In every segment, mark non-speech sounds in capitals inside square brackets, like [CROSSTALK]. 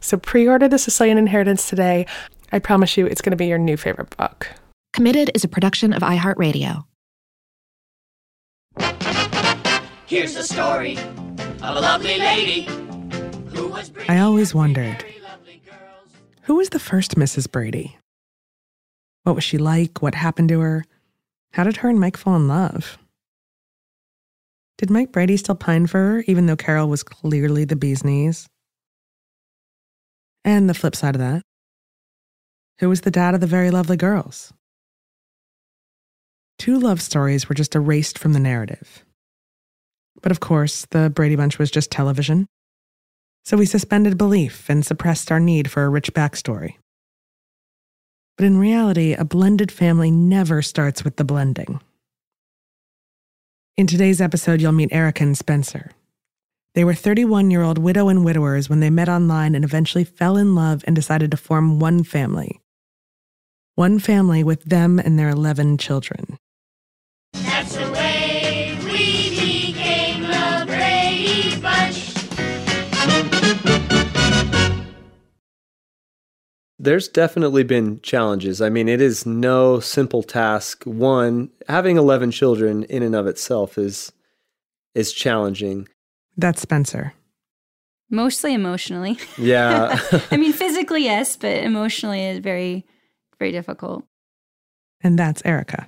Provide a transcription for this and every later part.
So pre order The Sicilian Inheritance today. I promise you it's going to be your new favorite book. Committed is a production of iHeartRadio. Here's the story of a lovely lady who was I always wondered who was the first Mrs. Brady? What was she like? What happened to her? How did her and Mike fall in love? Did Mike Brady still pine for her, even though Carol was clearly the bee's knees? And the flip side of that who was the dad of the very lovely girls? Two love stories were just erased from the narrative. But of course, the Brady Bunch was just television. So we suspended belief and suppressed our need for a rich backstory. But in reality, a blended family never starts with the blending. In today's episode, you'll meet Erica and Spencer. They were 31 year old widow and widowers when they met online and eventually fell in love and decided to form one family. One family with them and their 11 children. That's the way we became the Brady Bunch. There's definitely been challenges. I mean, it is no simple task. One, having 11 children in and of itself is is challenging. That's Spencer. Mostly emotionally. Yeah. [LAUGHS] I mean, physically, yes, but emotionally is very, very difficult. And that's Erica.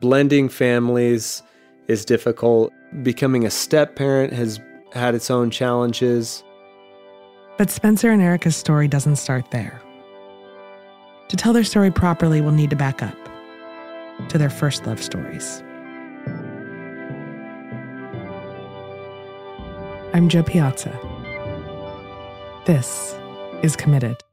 Blending families is difficult. Becoming a step parent has had its own challenges. But Spencer and Erica's story doesn't start there. To tell their story properly, we'll need to back up to their first love stories. I'm Jo Piazza. This is Committed.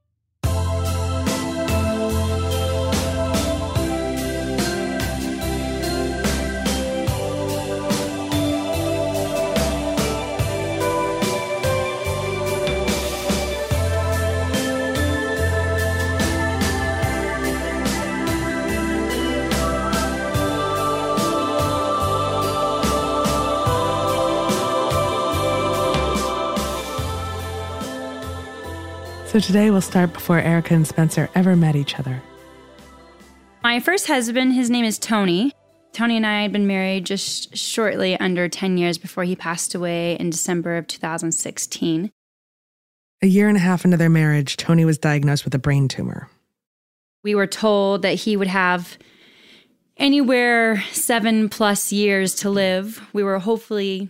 So today we'll start before Erica and Spencer ever met each other. My first husband, his name is Tony. Tony and I had been married just shortly under 10 years before he passed away in December of 2016. A year and a half into their marriage, Tony was diagnosed with a brain tumor. We were told that he would have anywhere seven plus years to live. We were hopefully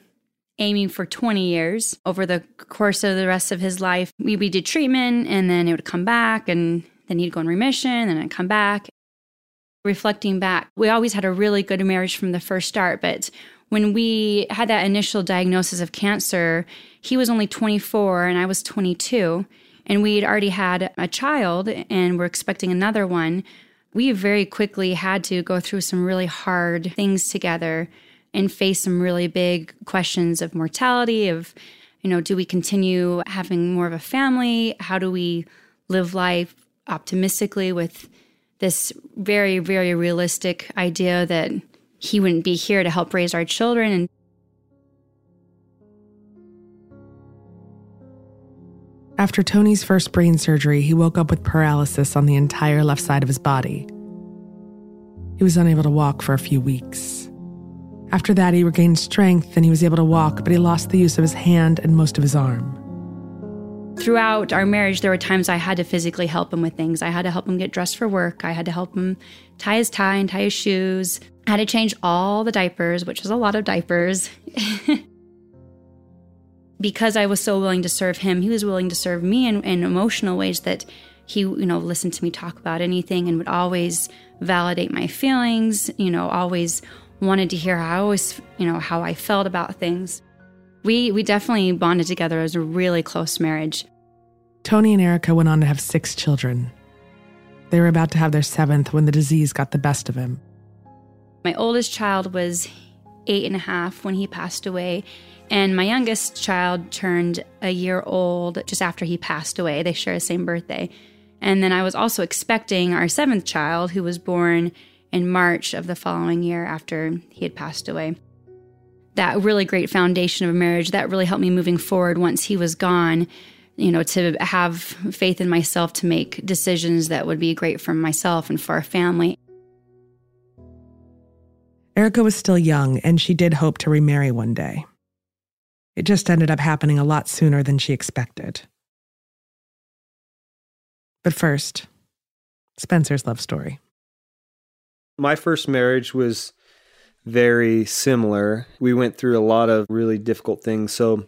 aiming for 20 years over the course of the rest of his life. We, we did treatment and then it would come back and then he'd go in remission and then come back. Reflecting back, we always had a really good marriage from the first start, but when we had that initial diagnosis of cancer, he was only 24 and I was 22, and we'd already had a child and we're expecting another one. We very quickly had to go through some really hard things together and face some really big questions of mortality of you know do we continue having more of a family how do we live life optimistically with this very very realistic idea that he wouldn't be here to help raise our children and After Tony's first brain surgery, he woke up with paralysis on the entire left side of his body. He was unable to walk for a few weeks. After that, he regained strength and he was able to walk, but he lost the use of his hand and most of his arm. throughout our marriage, there were times I had to physically help him with things. I had to help him get dressed for work. I had to help him tie his tie and tie his shoes. I had to change all the diapers, which was a lot of diapers. [LAUGHS] because I was so willing to serve him, he was willing to serve me in, in emotional ways that he, you know, listened to me talk about anything and would always validate my feelings, you know, always wanted to hear how I always, you know, how I felt about things. We we definitely bonded together as a really close marriage. Tony and Erica went on to have six children. They were about to have their seventh when the disease got the best of him. My oldest child was eight and a half when he passed away, and my youngest child turned a year old just after he passed away. They share the same birthday. And then I was also expecting our seventh child, who was born in March of the following year after he had passed away. That really great foundation of a marriage that really helped me moving forward once he was gone, you know, to have faith in myself to make decisions that would be great for myself and for our family. Erica was still young, and she did hope to remarry one day. It just ended up happening a lot sooner than she expected. But first, Spencer's love story. My first marriage was very similar. We went through a lot of really difficult things. So,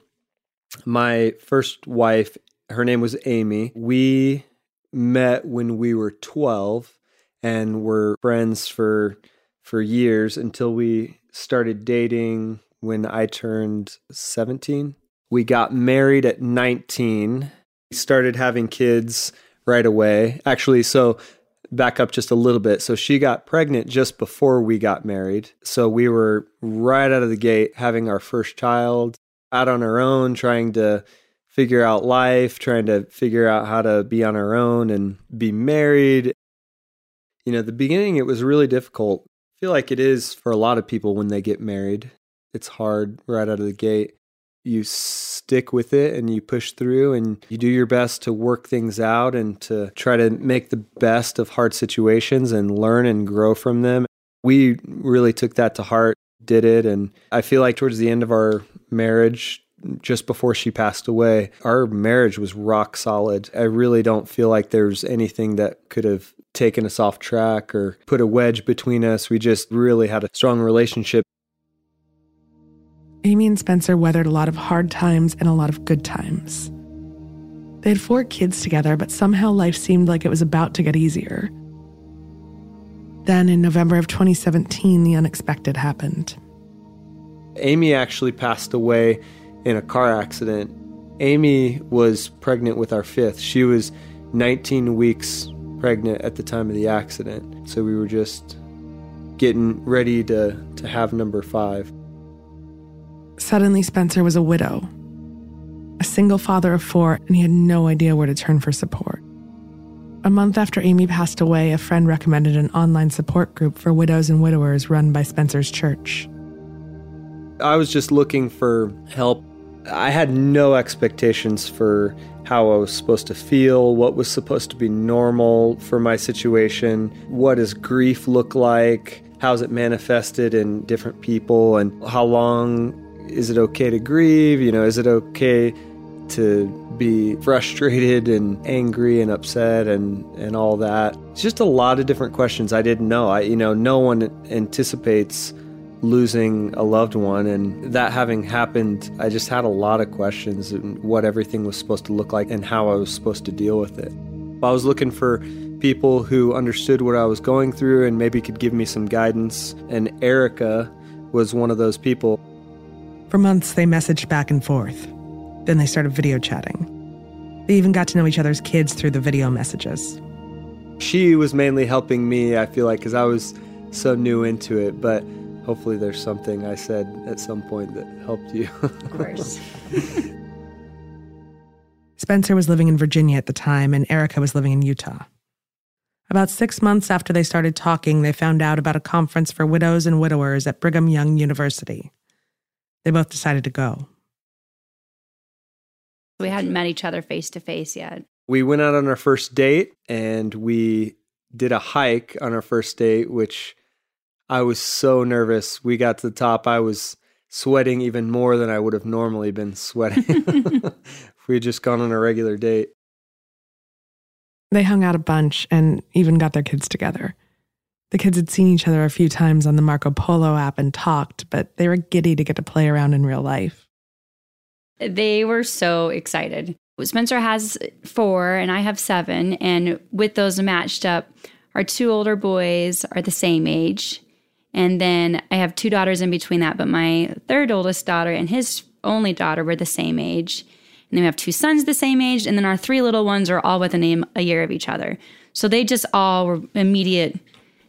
my first wife, her name was Amy. We met when we were 12 and were friends for for years until we started dating when I turned 17. We got married at 19. We started having kids right away. Actually, so back up just a little bit. So she got pregnant just before we got married. So we were right out of the gate having our first child out on our own, trying to figure out life, trying to figure out how to be on our own and be married. You know, the beginning, it was really difficult. I feel like it is for a lot of people when they get married. It's hard right out of the gate you stick with it and you push through and you do your best to work things out and to try to make the best of hard situations and learn and grow from them. We really took that to heart, did it. And I feel like towards the end of our marriage, just before she passed away, our marriage was rock solid. I really don't feel like there's anything that could have taken us off track or put a wedge between us. We just really had a strong relationship. Amy and Spencer weathered a lot of hard times and a lot of good times. They had four kids together, but somehow life seemed like it was about to get easier. Then in November of 2017, the unexpected happened. Amy actually passed away in a car accident. Amy was pregnant with our fifth. She was 19 weeks pregnant at the time of the accident. So we were just getting ready to, to have number five. Suddenly, Spencer was a widow, a single father of four, and he had no idea where to turn for support. A month after Amy passed away, a friend recommended an online support group for widows and widowers run by Spencer's church. I was just looking for help. I had no expectations for how I was supposed to feel, what was supposed to be normal for my situation, what does grief look like, how's it manifested in different people, and how long is it okay to grieve? You know, is it okay to be frustrated and angry and upset and and all that? It's just a lot of different questions I didn't know. I you know, no one anticipates losing a loved one and that having happened, I just had a lot of questions and what everything was supposed to look like and how I was supposed to deal with it. I was looking for people who understood what I was going through and maybe could give me some guidance and Erica was one of those people. For months, they messaged back and forth. Then they started video chatting. They even got to know each other's kids through the video messages. She was mainly helping me, I feel like, because I was so new into it, but hopefully there's something I said at some point that helped you. [LAUGHS] of course. Spencer was living in Virginia at the time, and Erica was living in Utah. About six months after they started talking, they found out about a conference for widows and widowers at Brigham Young University. They both decided to go. We hadn't met each other face to face yet. We went out on our first date and we did a hike on our first date, which I was so nervous. We got to the top. I was sweating even more than I would have normally been sweating [LAUGHS] if we had just gone on a regular date. They hung out a bunch and even got their kids together. The kids had seen each other a few times on the Marco Polo app and talked, but they were giddy to get to play around in real life. They were so excited. Spencer has four and I have seven. And with those matched up, our two older boys are the same age. And then I have two daughters in between that, but my third oldest daughter and his only daughter were the same age. And then we have two sons the same age. And then our three little ones are all within a year of each other. So they just all were immediate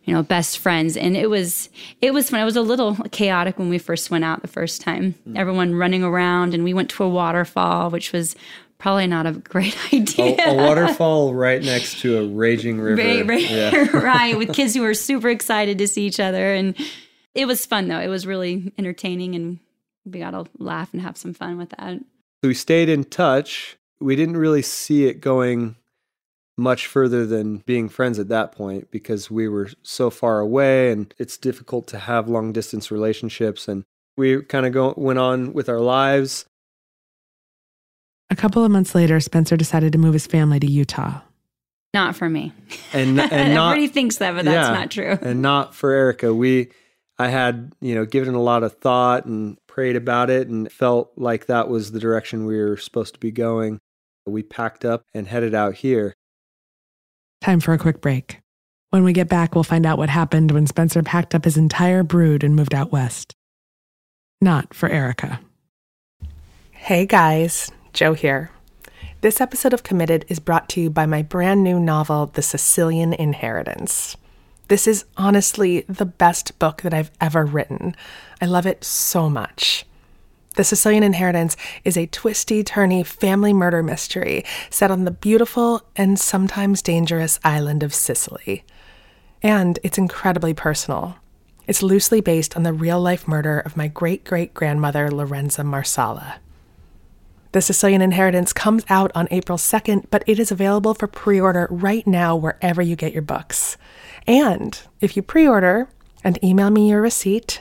you know best friends. And it was it was fun. It was a little chaotic when we first went out the first time. Mm. everyone running around and we went to a waterfall which was probably not a great [LAUGHS] idea. a, a waterfall right next to a raging river. Right, right, yeah. [LAUGHS] right with [LAUGHS] kids who were super excited to see each other. And it was fun though. It was really entertaining and we got to laugh and have some fun with that. So we stayed in touch. We didn't really see it going much further than being friends at that point because we were so far away and it's difficult to have long distance relationships and we kind of go went on with our lives. A couple of months later spencer decided to move his family to utah. Not for me. And, and [LAUGHS] not, everybody thinks that but that's yeah, not true. and not for erica. We i had you know given a lot of thought and prayed about it and felt like that was the direction we were supposed to be going. We packed up and headed out here Time for a quick break. When we get back, we'll find out what happened when Spencer packed up his entire brood and moved out west. Not for Erica. Hey guys, Jo here. This episode of Committed is brought to you by my brand new novel, The Sicilian Inheritance. This is honestly the best book that I've ever written. I love it so much. The Sicilian Inheritance is a twisty, turny family murder mystery set on the beautiful and sometimes dangerous island of Sicily. And it's incredibly personal. It's loosely based on the real life murder of my great great grandmother, Lorenza Marsala. The Sicilian Inheritance comes out on April 2nd, but it is available for pre order right now wherever you get your books. And if you pre order and email me your receipt,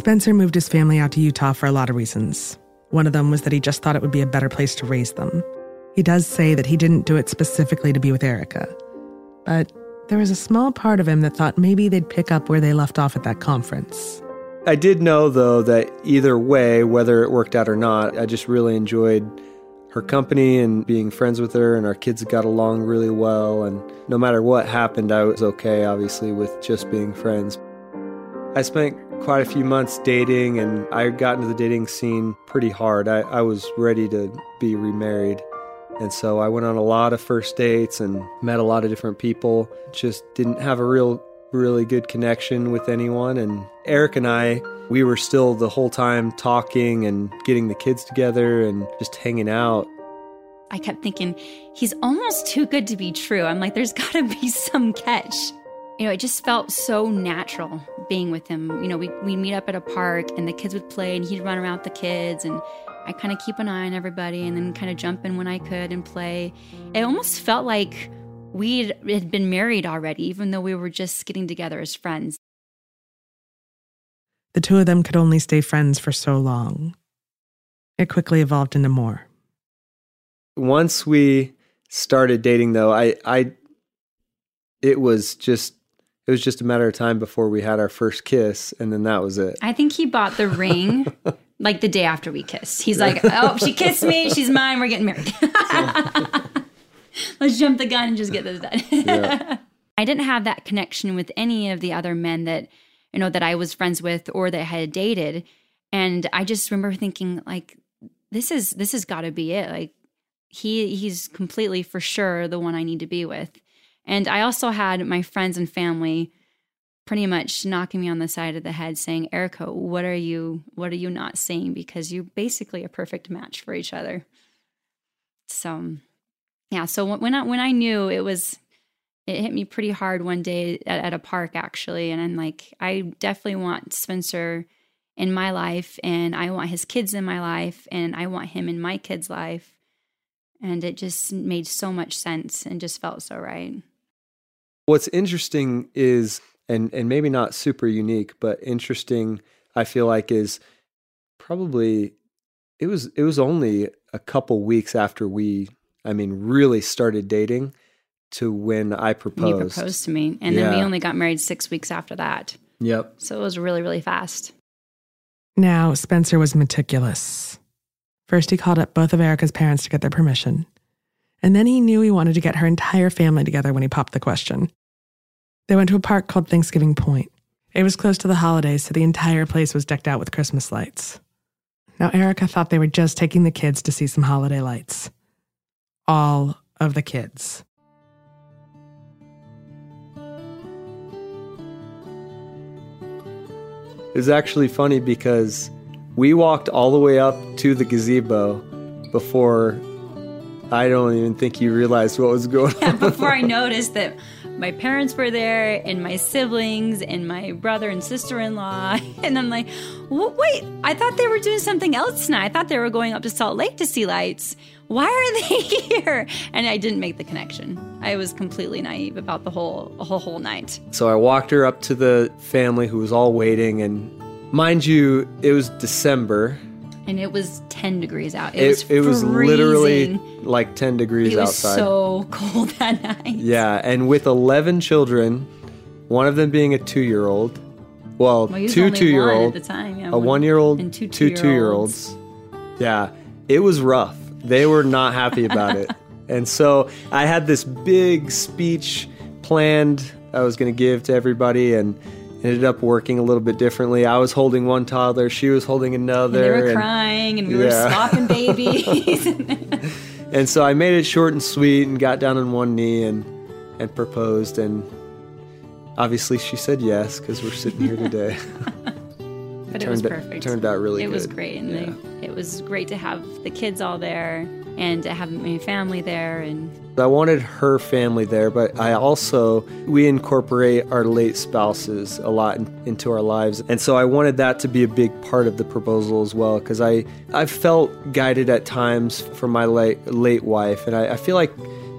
Spencer moved his family out to Utah for a lot of reasons. One of them was that he just thought it would be a better place to raise them. He does say that he didn't do it specifically to be with Erica. But there was a small part of him that thought maybe they'd pick up where they left off at that conference. I did know, though, that either way, whether it worked out or not, I just really enjoyed her company and being friends with her, and our kids got along really well. And no matter what happened, I was okay, obviously, with just being friends. I spent quite a few months dating, and I got into the dating scene pretty hard. I, I was ready to be remarried. And so I went on a lot of first dates and met a lot of different people. Just didn't have a real, really good connection with anyone. And Eric and I, we were still the whole time talking and getting the kids together and just hanging out. I kept thinking, he's almost too good to be true. I'm like, there's got to be some catch you know, it just felt so natural being with him. You know, we we meet up at a park and the kids would play and he'd run around with the kids and I kind of keep an eye on everybody and then kind of jump in when I could and play. It almost felt like we had been married already, even though we were just getting together as friends. The two of them could only stay friends for so long. It quickly evolved into more. Once we started dating, though, I, I, it was just it was just a matter of time before we had our first kiss, and then that was it. I think he bought the ring [LAUGHS] like the day after we kissed. He's like, "Oh, she kissed me. She's mine. We're getting married. [LAUGHS] [LAUGHS] Let's jump the gun and just get this done." yeah. I didn't have that connection with any of the other men that you know that I was friends with or that I had dated, and I just remember thinking like, "This is this has got to be it." Like he he's completely for sure the one I need to be with. And I also had my friends and family pretty much knocking me on the side of the head saying, Erica, what are you what are you not seeing? Because you're basically a perfect match for each other. So yeah, so when I when I knew it was it hit me pretty hard one day at, at a park actually. And I'm like, I definitely want Spencer in my life and I want his kids in my life and I want him in my kid's life. And it just made so much sense and just felt so right. What's interesting is and and maybe not super unique, but interesting I feel like is probably it was it was only a couple weeks after we I mean really started dating to when I proposed. You proposed to me and then we only got married 6 weeks after that. Yep. So it was really really fast. Now, Spencer was meticulous. First, he called up both of Erica's parents to get their permission. And then he knew he wanted to get her entire family together when he popped the question. They went to a park called Thanksgiving Point. It was close to the holidays, so the entire place was decked out with Christmas lights. Now, Erica thought they were just taking the kids to see some holiday lights. All of the kids. It was actually funny because we walked all the way up to the gazebo before I don't even think you realized what was going Yeah, on. before I [LAUGHS] noticed that my parents were there and my siblings and my brother and sister-in-law [LAUGHS] and i'm like "Wh- wait i thought they were doing something else tonight. I thought they were going up to salt lake to see lights. Why are they [LAUGHS] here? And i didn't make the connection. I was completely naive about the whole whole, whole night. So I walked her up to the family who was all waiting, and mind you, it was December. And it was 10 degrees out it, It, was it was literally like 10 degrees outside. it was outside. so [LAUGHS] cold that night yeah, and with 11 children, one of them being a two year old. Well, well, two two year one old, at the time yeah, a one year old, and two two two year olds. Yeah, it was rough. They were not happy about it. [LAUGHS] And so I had this big speech planned I was going to give to everybody and ended up working a little bit differently. I was holding one toddler, she was holding another. and they were and- crying and we Yeah. were swapping [LAUGHS] babies [LAUGHS] And so I made it short and sweet and got down on one knee and and proposed and obviously she said yes because we're sitting here today. [LAUGHS] But it was Turned- perfect. turned out really It was great, and Yeah. they, it was great to have the kids all there and have my family there. And I wanted her family there, but I also we incorporate our late spouses a lot in, into our lives, and so I wanted that to be a big part of the proposal as well. Because I I felt guided at times from my late late wife, and I, I feel like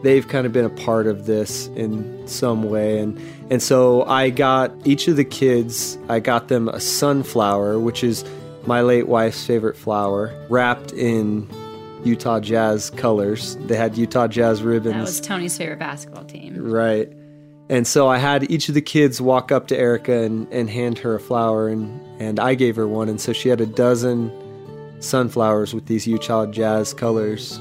they've kind of been a part of this in some way, and and so I got each of the kids, I got them a sunflower, which is my late wife's favorite flower, wrapped in Utah Jazz colors. They had Utah Jazz ribbons. that was Tony's favorite basketball team. right. And so I had each of the kids walk up to Erica and, and hand her a flower, and, and I gave her one. And so she had a dozen sunflowers with these Utah Jazz colors.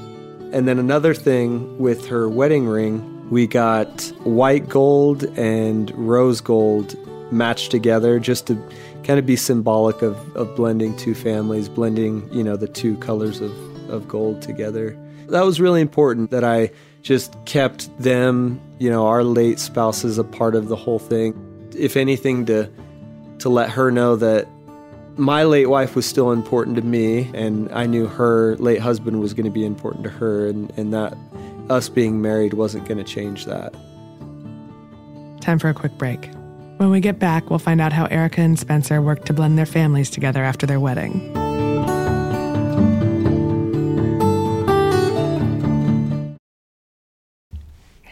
And then another thing with her wedding ring, we got white gold and rose gold matched together just to kind of be symbolic of, of blending two families, blending, you know, the two colors of, of gold together. That was really important that I just kept them, you know, our late spouses a part of the whole thing. If anything, to to let her know that my late wife was still important to me and I knew her late husband was going to be important to her and, and that us being married wasn't going to change that. Time for a quick break. When we get back, we'll find out how Erica and Spencer worked to blend their families together after their wedding.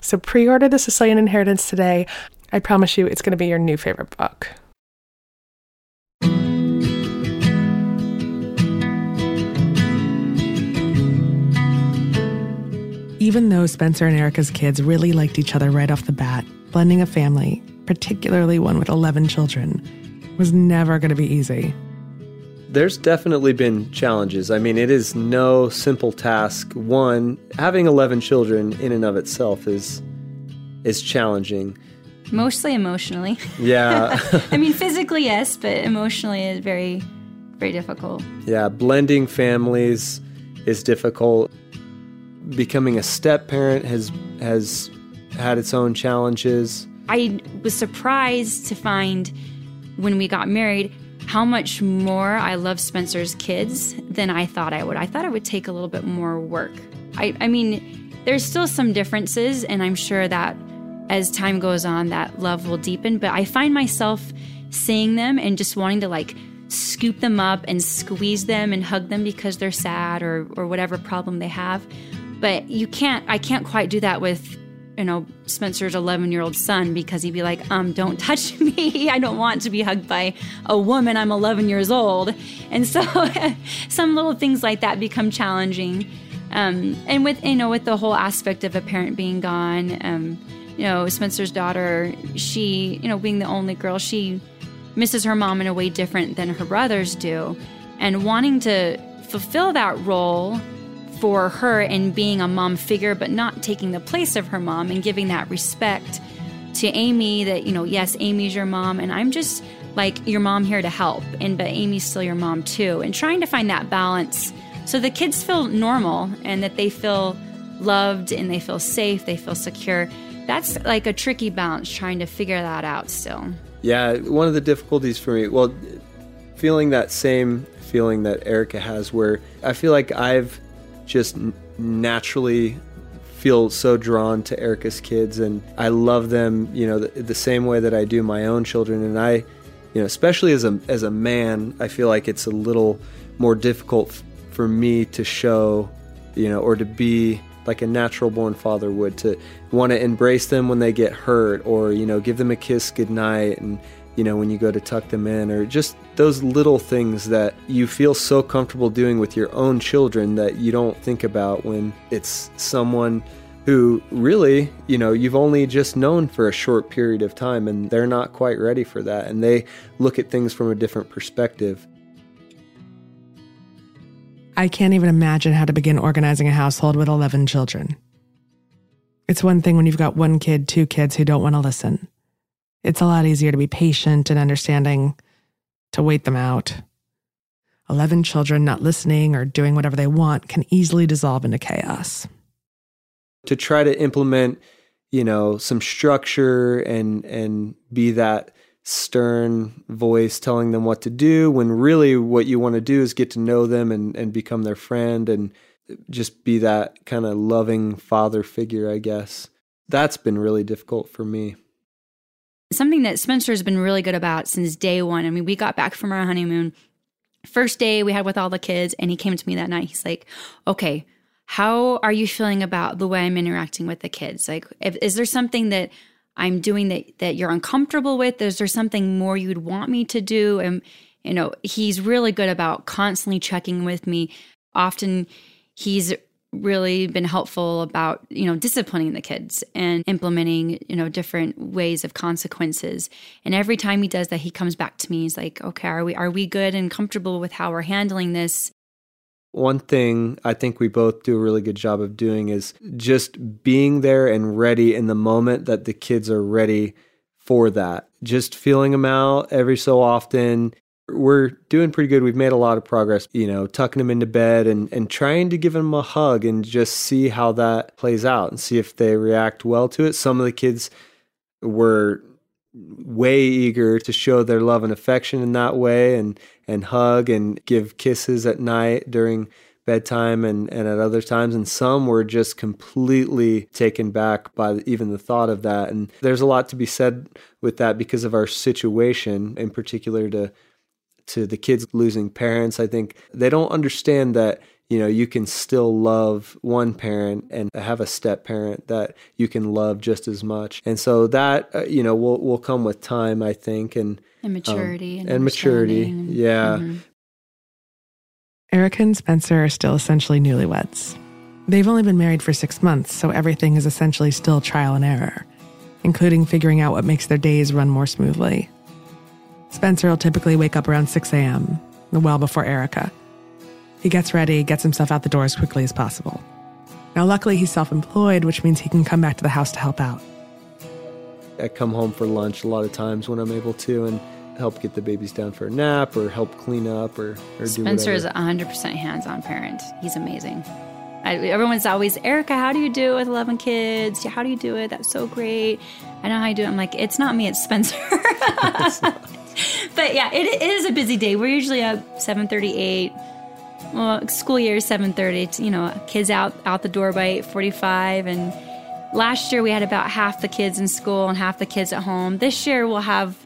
So pre order The Sicilian Inheritance today. I promise you it's going to be your new favorite book. Even though Spencer and Erica's kids really liked each other right off the bat, blending a family, particularly one with 11 children, was never going to be easy. There's definitely been challenges. I mean, it is no simple task. One, having 11 children in and of itself is is challenging. Mostly emotionally. [LAUGHS] Yeah. I mean, physically, yes, but emotionally is very, very difficult. yeah, blending families is difficult. Becoming a step parent has has had its own challenges. I was surprised to find when we got married how much more I love Spencer's kids than I thought I would. I thought it would take a little bit more work. I, I mean, there's still some differences, and I'm sure that as time goes on, that love will deepen. But I find myself seeing them and just wanting to like scoop them up and squeeze them and hug them because they're sad or, or whatever problem they have. But you can't, I can't quite do that with you know Spencer's 11 year old son because he'd be like, um, don't touch [LAUGHS] me. I don't want to be hugged by a woman. I'm 11 years old, and so [LAUGHS] some little things like that become challenging. Um, and with you know with the whole aspect of a parent being gone, um, you know Spencer's daughter, she you know being the only girl, she misses her mom in a way different than her brothers do, and wanting to fulfill that role for her in being a mom figure, but not taking the place of her mom and giving that respect to Amy that, you know, yes, Amy's your mom, and I'm just like your mom here to help, and but Amy's still your mom too, and trying to find that balance so the kids feel normal and that they feel loved and they feel safe, they feel secure. That's like a tricky balance trying to figure that out still. Yeah, one of the difficulties for me, well, feeling that same feeling that Erica has, where I feel like I've just naturally feel so drawn to Erica's kids, and I love them, you know, the, the same way that I do my own children. And I, you know, especially as a as a man, I feel like it's a little more difficult f- for me to show, you know, or to be like a natural born father would to want to embrace them when they get hurt, or you know, give them a kiss goodnight, and you know, when you go to tuck them in, or just those little things that you feel so comfortable doing with your own children that you don't think about when it's someone who really, you know, you've only just known for a short period of time and they're not quite ready for that. And they look at things from a different perspective. I can't even imagine how to begin organizing a household with 11 children. It's one thing when you've got one kid, two kids who don't want to listen. It's a lot easier to be patient and understanding, to wait them out. 11 children not listening or doing whatever they want can easily dissolve into chaos. To try to implement, you know, some structure and and be that stern voice telling them what to do when really what you want to do is get to know them and, and become their friend and just be that kind of loving father figure, I guess. That's been really difficult for me. Something that Spencer's been really good about since day one. I mean, we got back from our honeymoon. First day we had with all the kids, and he came to me that night. He's like, okay, how are you feeling about the way I'm interacting with the kids? Like, if, is there something that I'm doing that that you're uncomfortable with? Is there something more you'd want me to do? And you know, he's really good about constantly checking with me. Often, he's really been helpful about you know disciplining the kids and implementing you know different ways of consequences and every time he does that he comes back to me he's like okay are we are we good and comfortable with how we're handling this One thing I think we both do a really good job of doing is just being there and ready in the moment that the kids are ready for that. Just feeling them out every so often. We're doing pretty good. We've made a lot of progress, you know, tucking them into bed and, and trying to give them a hug and just see how that plays out and see if they react well to it. Some of the kids were way eager to show their love and affection in that way and and hug and give kisses at night during bedtime and, and at other times. And some were just completely taken back by even the thought of that. And there's a lot to be said with that because of our situation, in particular to to the kids losing parents. I think they don't understand that you know you can still love one parent and have a step parent that you can love just as much. And so that uh, you know will will come with time i think and and maturity um, and, and maturity. yeah. Mm-hmm. erica and spencer are still essentially newlyweds. They've only been married for six months so everything is essentially still trial and error including figuring out what makes their days run more smoothly spencer will typically wake up around 6 a.m well before erica he gets ready, gets himself out the door as quickly as possible. Now, luckily, he's self employed, which means he can come back to the house to help out. I come home for lunch a lot of times when I'm able to and help get the babies down for a nap or help clean up or, or Spencer is a 100% hands on parent. He's amazing. I, everyone's always, Erica, how do you do it with 11 kids? How do you do it? That's so great. I know how you do it. I'm like, it's not me, it's Spencer. [LAUGHS] [LAUGHS] but yeah, it, it is a busy day. We're usually up 738 well, school year is 7:30. You know, kids out out the door by 8:45, and last year we had about half the kids in school and half the kids at home. This year we'll have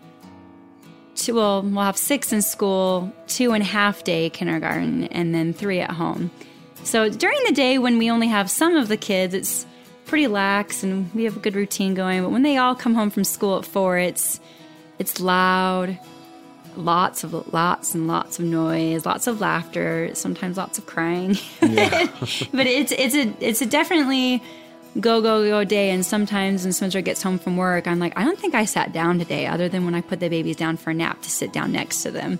two. Well, we'll have six in school, two and a half day kindergarten, and then three at home. So during the day when we only have some of the kids, it's pretty lax and we have a good routine going. But when they all come home from school at four, it's it's loud lots of lots and lots of noise, lots of laughter, sometimes lots of crying. Yeah. [LAUGHS] but it's it's a it's a definitely go go go day and sometimes when Spencer gets home from work I'm like I don't think I sat down today other than when I put the babies down for a nap to sit down next to them.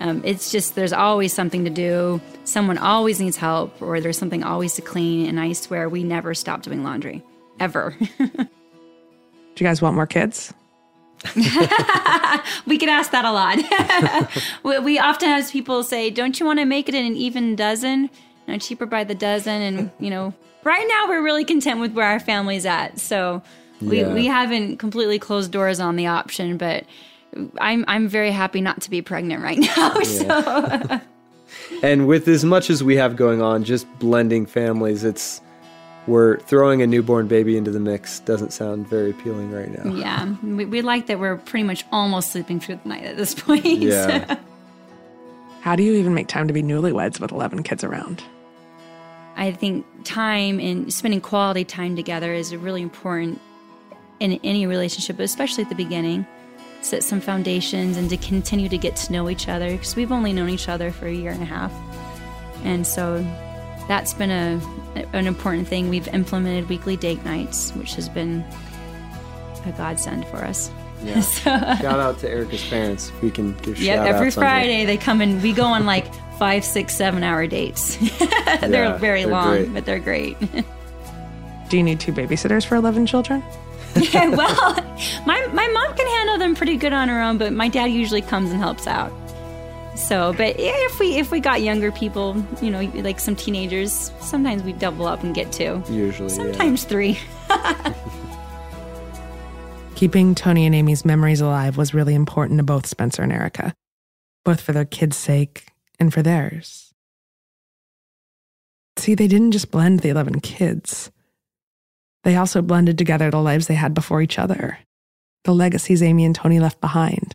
Um, it's just there's always something to do. Someone always needs help, or there's something always to clean. And I swear we never stop doing laundry, ever. [LAUGHS] do you guys want more kids? [LAUGHS] we get asked that a lot. [LAUGHS] we, we, often have people say, "Don't you want to make it in an even dozen? You know, cheaper by the dozen." And you know, right now we're really content with where our family's at. So we yeah. we haven't completely closed doors on the option, but I'm I'm very happy not to be pregnant right [LAUGHS] now. Yeah. So. and with as much as we have going on, just blending families, it's we're throwing a newborn baby into the mix doesn't sound very appealing right now. Yeah, we, we like that we're pretty much almost sleeping through the night at this [LAUGHS] point. Yeah. How do you even make time to be newlyweds with 11 kids around? I think time and spending quality time together is really important in any relationship, but especially at the beginning. Set some foundations and to continue to get to know each other because we've only known each other for a year and a half. And so that's been a, an important thing. We've implemented weekly date nights, which has been a godsend for us. Yeah. [LAUGHS] so, uh, shout out to Erica's parents. We can give yeah, every Friday they come and we go on like five, six, seven hour dates. [LAUGHS] they're very they're long, great. but they're great. [LAUGHS] Do you need two babysitters for 11 children? yeah, well, my, my mom can handle them pretty good on her own, but my dad usually comes and helps out. So, but if we if we got younger people, you know, like some teenagers, sometimes we double up and get two. Usually, sometimes yeah. three. [LAUGHS] Keeping Tony and Amy's memories alive was really important to both Spencer and Erica, both for their kids' sake and for theirs. See, they didn't just blend the 11 kids. They also blended together the lives they had before each other, the legacies Amy and Tony left behind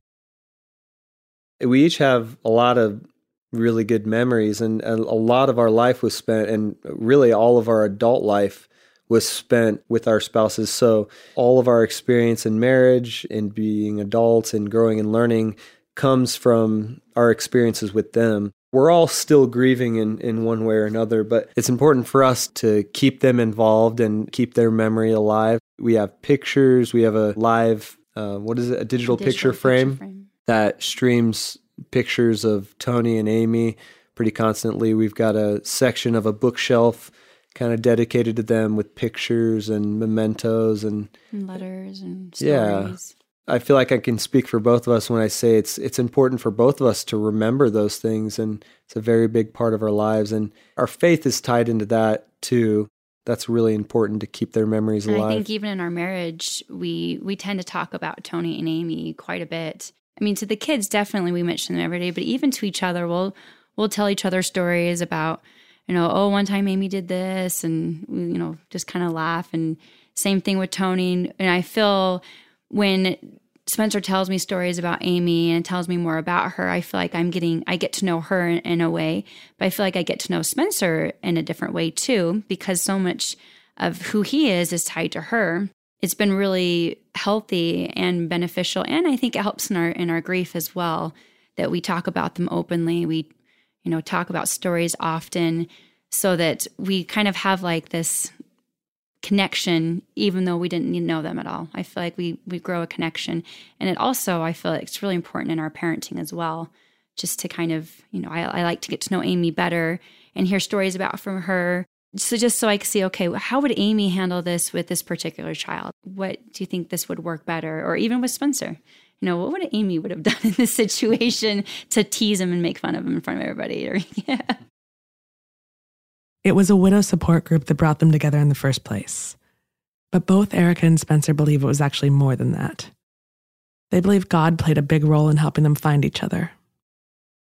we each have a lot of really good memories and, a lot of our life was spent and really all of our adult life was spent with our spouses. So all of our experience in marriage and being adults and growing and learning comes from our experiences with them. We're all still grieving in, in one way or another, but it's important for us to keep them involved and keep their memory alive. We have pictures, we have a live, uh, what is it, a digital, a digital picture, frame, picture frame that streams pictures of Tony and Amy pretty constantly. We've got a section of a bookshelf kind of dedicated to them with pictures and mementos and, and letters and stories. Yeah. I feel like I can speak for both of us when I say it's it's important for both of us to remember those things and it's a very big part of our lives and our faith is tied into that too. That's really important to keep their memories and alive. I think even in our marriage, we we tend to talk about Tony and Amy quite a bit. I mean, to the kids, definitely we mention them every day, but even to each other, we'll we'll tell each other stories about you know, oh, one time Amy did this, and you know, just kind of laugh. And same thing with Tony. And I feel when Spencer tells me stories about Amy and tells me more about her, I feel like I'm getting, I get to know her in, in, a way, but I feel like I get to know Spencer in a different way too, because so much of who he is is tied to her. It's been really healthy and beneficial, and I think it helps in our in our grief as well that we talk about them openly. We, you know, talk about stories often, so that we kind of have like this connection even though we didn't know them at all i feel like we we grow a connection and it also i feel like it's really important in our parenting as well just to kind of you know I, I like to get to know amy better and hear stories about from her so just so i can see okay how would amy handle this with this particular child what do you think this would work better or even with spencer you know what would amy would have [LAUGHS] done in this situation to tease him and make fun of him in front of everybody [LAUGHS] or yeah it was a widow support group that brought them together in the first place. But both Erica and Spencer believe it was actually more than that. They believe God played a big role in helping them find each other.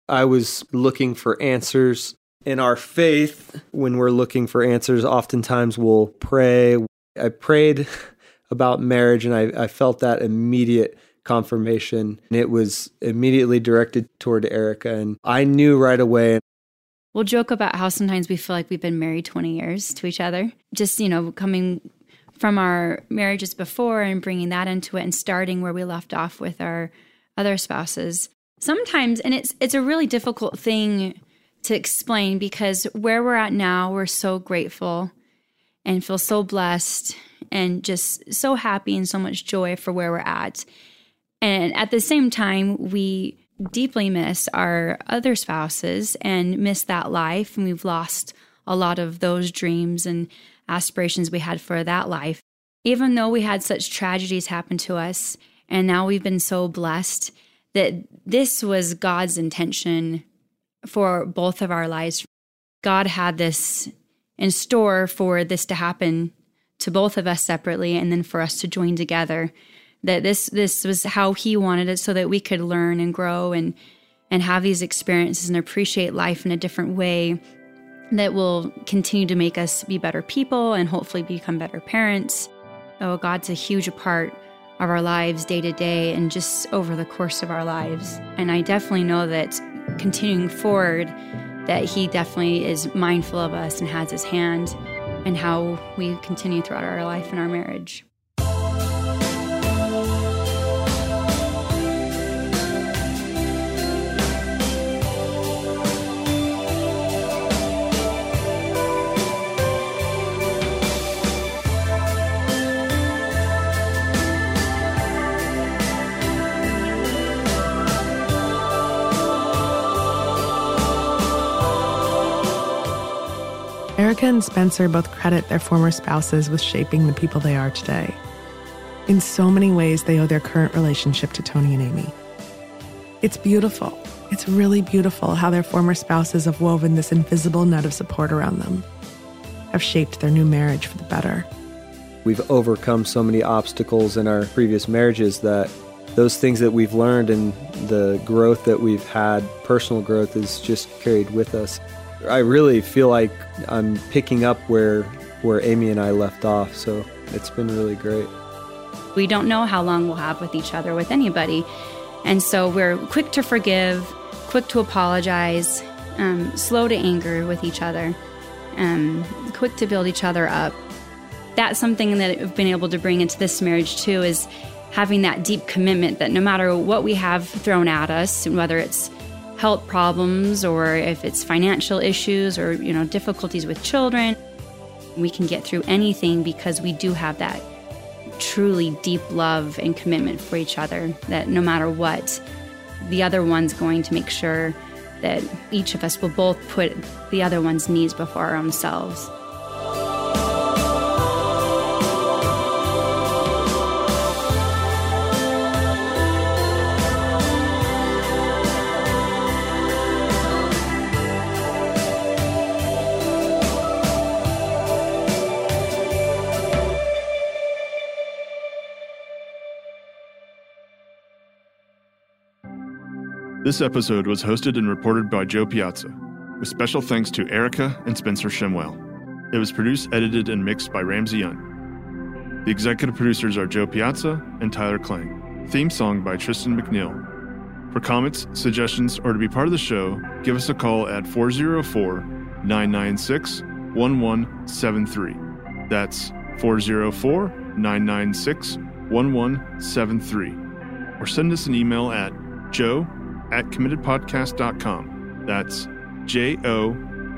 I was looking for answers. In our faith, when we're looking for answers, oftentimes we'll pray. I prayed [LAUGHS] about marriage and I, I felt that immediate confirmation. And it was immediately directed toward Erica. And I knew right away We'll joke about how sometimes we feel like we've been married 20 years to each other. Just, you know, coming from our marriages before and bringing that into it and starting where we left off with our other spouses. Sometimes and it's it's a really difficult thing to explain because where we're at now, we're so grateful and feel so blessed and just so happy and so much joy for where we're at. And at the same time, we deeply miss our other spouses and miss that life. And we've lost a lot of those dreams and aspirations we had for that life. Even though we had such tragedies happen to us, and now we've been so blessed that this was God's intention for both of our lives. God had this in store for this to happen to both of us separately and then for us to join together that this this was how he wanted it so that we could learn and grow and and have these experiences and appreciate life in a different way that will continue to make us be better people and hopefully become better parents. Oh, God's a huge part of our lives day to day and just over the course of our lives. And I definitely know that continuing forward, that He definitely is mindful of us and has His hand and how we continue throughout our life and our marriage. Erica and Spencer both credit their former spouses with shaping the people they are today. In so many ways, they owe their current relationship to Tony and Amy. It's beautiful. It's really beautiful how their former spouses have woven this invisible net of support around them, have shaped their new marriage for the better. We've overcome so many obstacles in our previous marriages that those things that we've learned and the growth that we've had, personal growth, is just carried with us. I really feel like I'm picking up where where Amy and I left off, so it's been really great. We don't know how long we'll have with each other with anybody, and so we're quick to forgive, quick to apologize, um, slow to anger with each other, um, quick to build each other up. That's something that I've been able to bring into this marriage too is having that deep commitment that no matter what we have thrown at us, and whether it's health problems or if it's financial issues or you know difficulties with children we can get through anything because we do have that truly deep love and commitment for each other that no matter what the other one's going to make sure that each of us will both put the other one's needs before our own selves This episode was hosted and reported by Jo Piazza. with special thanks to Erica and Spencer Shimwell. It was produced, edited, and mixed by Ramsey Young. The executive producers are Jo Piazza and Tyler Klang. Theme song by Tristan McNeil. For comments, suggestions, or to be part of the show, give us a call at 404 996 1173. That's 404 996 1173. Or send us an email at jo at committedpodcast.com. That's J O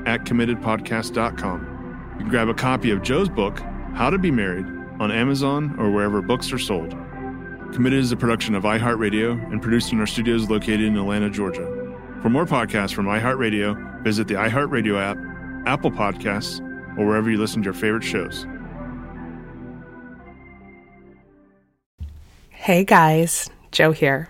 at committedpodcast.com. You can grab a copy of Jo's book, How to Be Married, on Amazon or wherever books are sold. Committed is a production of iHeartRadio and produced in our studios located in Atlanta, Georgia. For more podcasts from iHeartRadio, visit the iHeartRadio app, Apple Podcasts, or wherever you listen to your favorite shows. Hey guys, Jo here.